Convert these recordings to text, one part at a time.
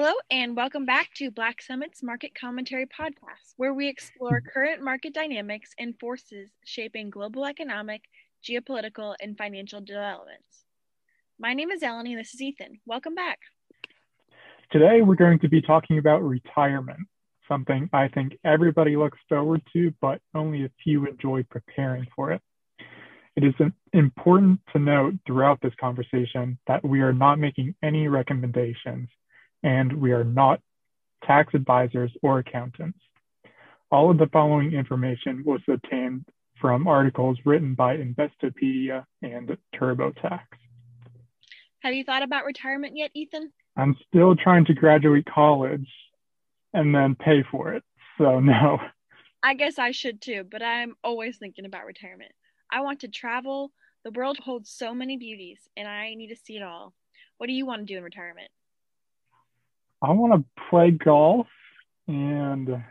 Hello, and welcome back to Black Summit's Market Commentary Podcast, where we explore current market dynamics and forces shaping global economic, geopolitical, and financial developments. My name is Eleni, and this is Ethan. Welcome back. Today, we're going to be talking about retirement, something I think everybody looks forward to, but only a few enjoy preparing for it. It is important to note throughout this conversation that we are not making any recommendations and we are not tax advisors or accountants. All of the following information was obtained from articles written by Investopedia and TurboTax. Have you thought about retirement yet, Ethan? I'm still trying to graduate college and then pay for it. So, no. I guess I should too, but I'm always thinking about retirement. I want to travel. The world holds so many beauties, and I need to see it all. What do you want to do in retirement? I want to play golf and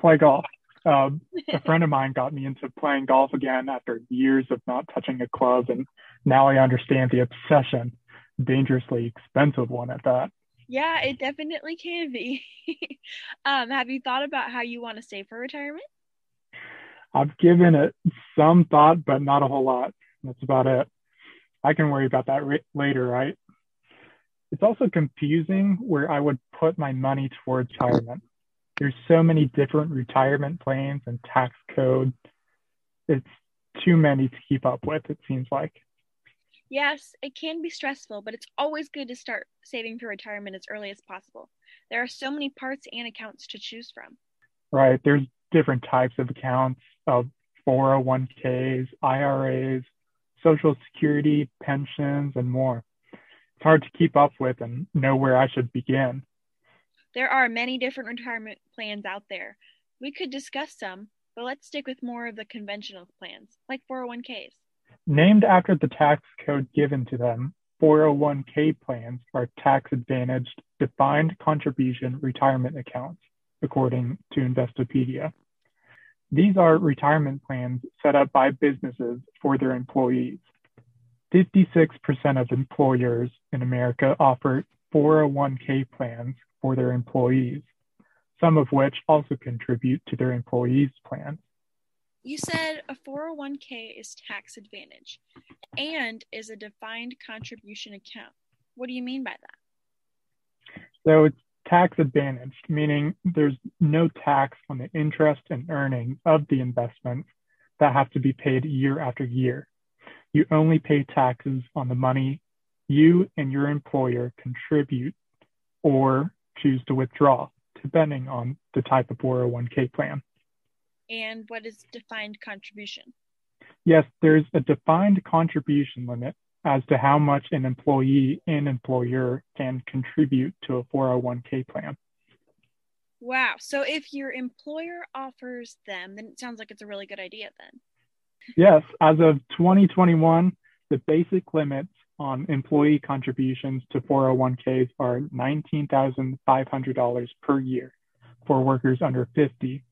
play golf. Uh, a friend of mine got me into playing golf again after years of not touching a club, and now I understand the obsession, dangerously expensive one at that. Yeah, it definitely can be. um, have you thought about how you want to save for retirement? I've given it some thought, but not a whole lot. That's about it. I can worry about that re- later, right? It's also confusing where I would put my money towards retirement. There's so many different retirement plans and tax code. It's too many to keep up with, it seems like. Yes, it can be stressful, but it's always good to start saving for retirement as early as possible. There are so many parts and accounts to choose from. Right. There's different types of accounts of 401ks, IRAs, Social Security, pensions, and more hard to keep up with and know where I should begin. There are many different retirement plans out there. We could discuss some, but let's stick with more of the conventional plans, like 401ks. Named after the tax code given to them, 401k plans are tax advantaged defined contribution retirement accounts, according to Investopedia. These are retirement plans set up by businesses for their employees. 56% of employers in America offer 401k plans for their employees, some of which also contribute to their employees' plans. You said a 401k is tax advantage and is a defined contribution account. What do you mean by that? So it's tax advantaged, meaning there's no tax on the interest and earnings of the investments that have to be paid year after year you only pay taxes on the money you and your employer contribute or choose to withdraw, depending on the type of 401k plan. And what is defined contribution? Yes, there's a defined contribution limit as to how much an employee and employer can contribute to a 401k plan. Wow. So if your employer offers them, then it sounds like it's a really good idea then. Yes, as of 2021, the basic limits on employee contributions to 401ks are $19,500 per year for workers under 50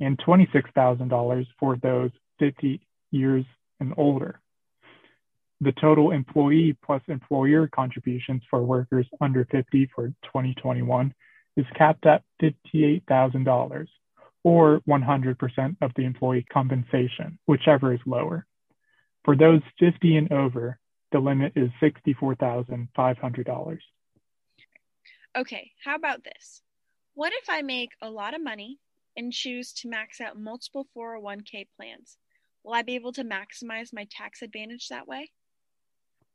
and $26,000 for those 50 years and older. The total employee plus employer contributions for workers under 50 for 2021 is capped at $58,000 or 100% of the employee compensation, whichever is lower. For those 50 and over, the limit is $64,500. Okay, how about this? What if I make a lot of money and choose to max out multiple 401k plans? Will I be able to maximize my tax advantage that way?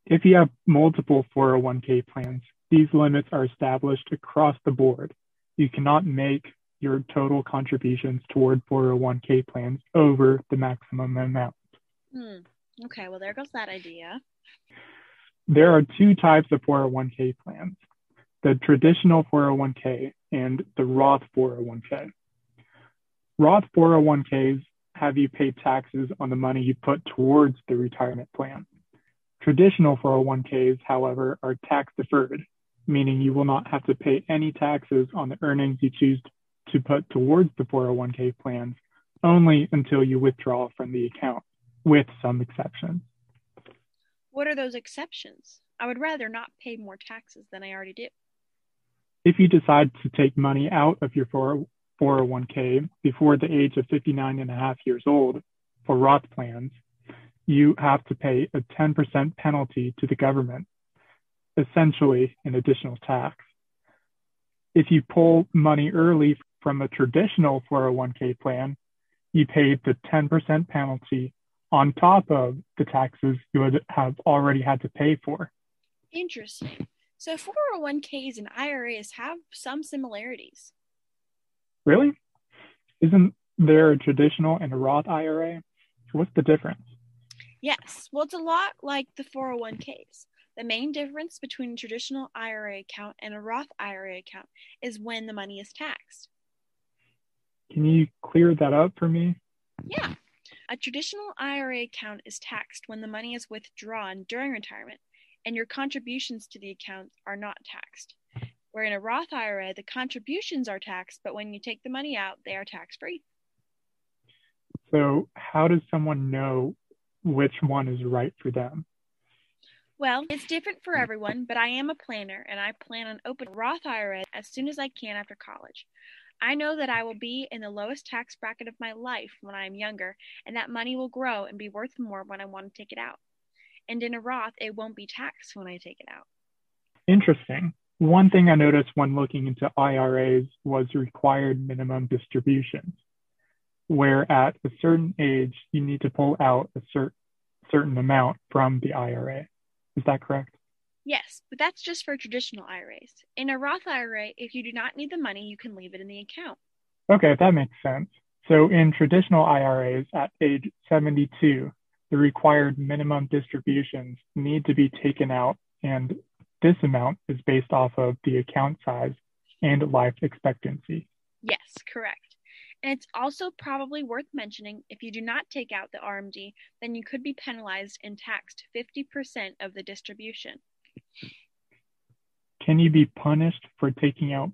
If you have multiple 401k plans, these limits are established across the board. You cannot make your total contributions toward 401k plans over the maximum amount. Hmm. Okay, well, there goes that idea. There are two types of 401k plans the traditional 401k and the Roth 401k. Roth 401ks have you pay taxes on the money you put towards the retirement plan. Traditional 401ks, however, are tax deferred, meaning you will not have to pay any taxes on the earnings you choose to put towards the 401k plans only until you withdraw from the account, with some exceptions. What are those exceptions? I would rather not pay more taxes than I already do. If you decide to take money out of your 401k before the age of 59 and a half years old for Roth plans, you have to pay a 10% penalty to the government, essentially an additional tax. If you pull money early from a traditional 401k plan, you paid the 10% penalty on top of the taxes you would have already had to pay for. Interesting. So 401ks and IRAs have some similarities. Really? Isn't there a traditional and a Roth IRA? What's the difference? Yes. Well, it's a lot like the 401ks. The main difference between a traditional IRA account and a Roth IRA account is when the money is taxed. Can you clear that up for me? Yeah. A traditional IRA account is taxed when the money is withdrawn during retirement and your contributions to the account are not taxed. Where in a Roth IRA, the contributions are taxed, but when you take the money out, they are tax free. So, how does someone know which one is right for them? Well, it's different for everyone, but I am a planner and I plan on opening a Roth IRA as soon as I can after college. I know that I will be in the lowest tax bracket of my life when I am younger, and that money will grow and be worth more when I want to take it out. And in a Roth, it won't be taxed when I take it out. Interesting. One thing I noticed when looking into IRAs was required minimum distributions, where at a certain age, you need to pull out a cer- certain amount from the IRA. Is that correct? Yes, but that's just for traditional IRAs. In a Roth IRA, if you do not need the money, you can leave it in the account. Okay, that makes sense. So in traditional IRAs at age 72, the required minimum distributions need to be taken out, and this amount is based off of the account size and life expectancy. Yes, correct. And it's also probably worth mentioning if you do not take out the RMD, then you could be penalized and taxed 50% of the distribution. Can you be punished for taking out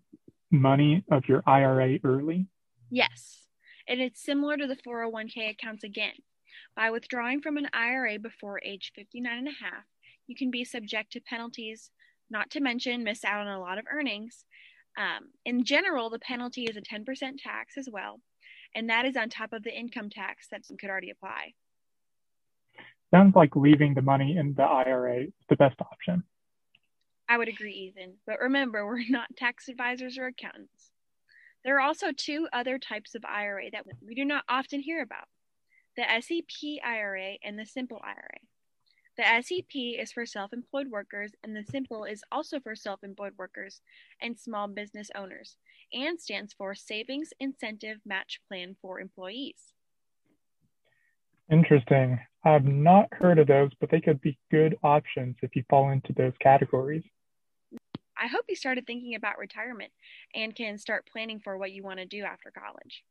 money of your IRA early? Yes, and it's similar to the 401k accounts again. By withdrawing from an IRA before age 59 and a half, you can be subject to penalties, not to mention miss out on a lot of earnings, um, in general, the penalty is a 10% tax as well, and that is on top of the income tax that could already apply. Sounds like leaving the money in the IRA is the best option. I would agree, Ethan. But remember, we're not tax advisors or accountants. There are also two other types of IRA that we do not often hear about the SEP IRA and the Simple IRA. The SEP is for self employed workers, and the Simple is also for self employed workers and small business owners, and stands for Savings Incentive Match Plan for Employees. Interesting. I've not heard of those, but they could be good options if you fall into those categories. I hope you started thinking about retirement and can start planning for what you want to do after college.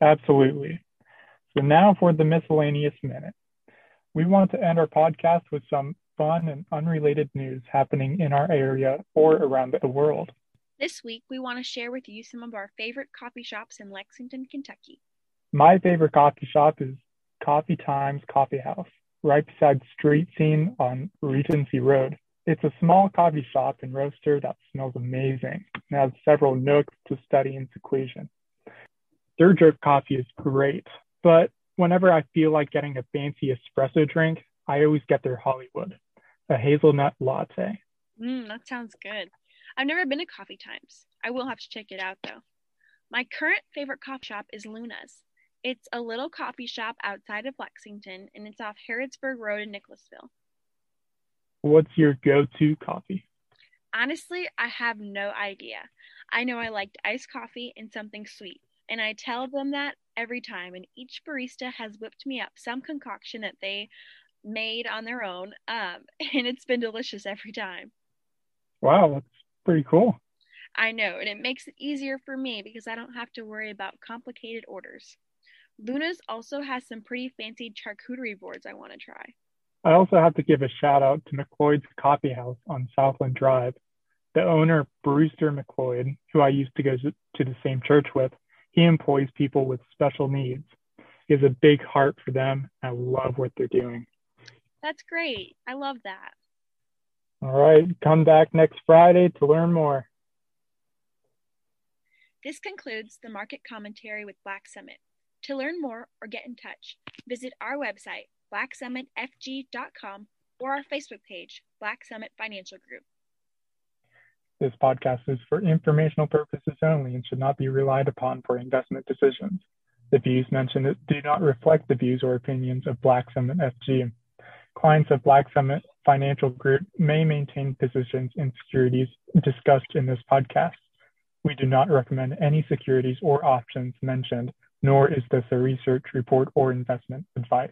Absolutely. So, now for the miscellaneous minute. We want to end our podcast with some fun and unrelated news happening in our area or around the world. This week, we want to share with you some of our favorite coffee shops in Lexington, Kentucky. My favorite coffee shop is Coffee Times Coffee House, right beside Street Scene on Regency Road. It's a small coffee shop and roaster that smells amazing and has several nooks to study in seclusion. Their drip coffee is great, but whenever I feel like getting a fancy espresso drink, I always get their Hollywood, a hazelnut latte. Mm, that sounds good. I've never been to Coffee Times. I will have to check it out though. My current favorite coffee shop is Luna's. It's a little coffee shop outside of Lexington and it's off Harrodsburg Road in Nicholasville. What's your go to coffee? Honestly, I have no idea. I know I liked iced coffee and something sweet, and I tell them that every time, and each barista has whipped me up some concoction that they made on their own, um, and it's been delicious every time. Wow, that's pretty cool. I know, and it makes it easier for me because I don't have to worry about complicated orders. Luna's also has some pretty fancy charcuterie boards I want to try. I also have to give a shout out to McLeod's Coffee House on Southland Drive. The owner, Brewster McLeod, who I used to go to the same church with, he employs people with special needs. He has a big heart for them. I love what they're doing. That's great. I love that. All right. Come back next Friday to learn more. This concludes the market commentary with Black Summit. To learn more or get in touch, visit our website, blacksummitfg.com, or our Facebook page, Black Summit Financial Group. This podcast is for informational purposes only and should not be relied upon for investment decisions. The views mentioned do not reflect the views or opinions of Black Summit FG. Clients of Black Summit Financial Group may maintain positions in securities discussed in this podcast. We do not recommend any securities or options mentioned, nor is this a research report or investment advice.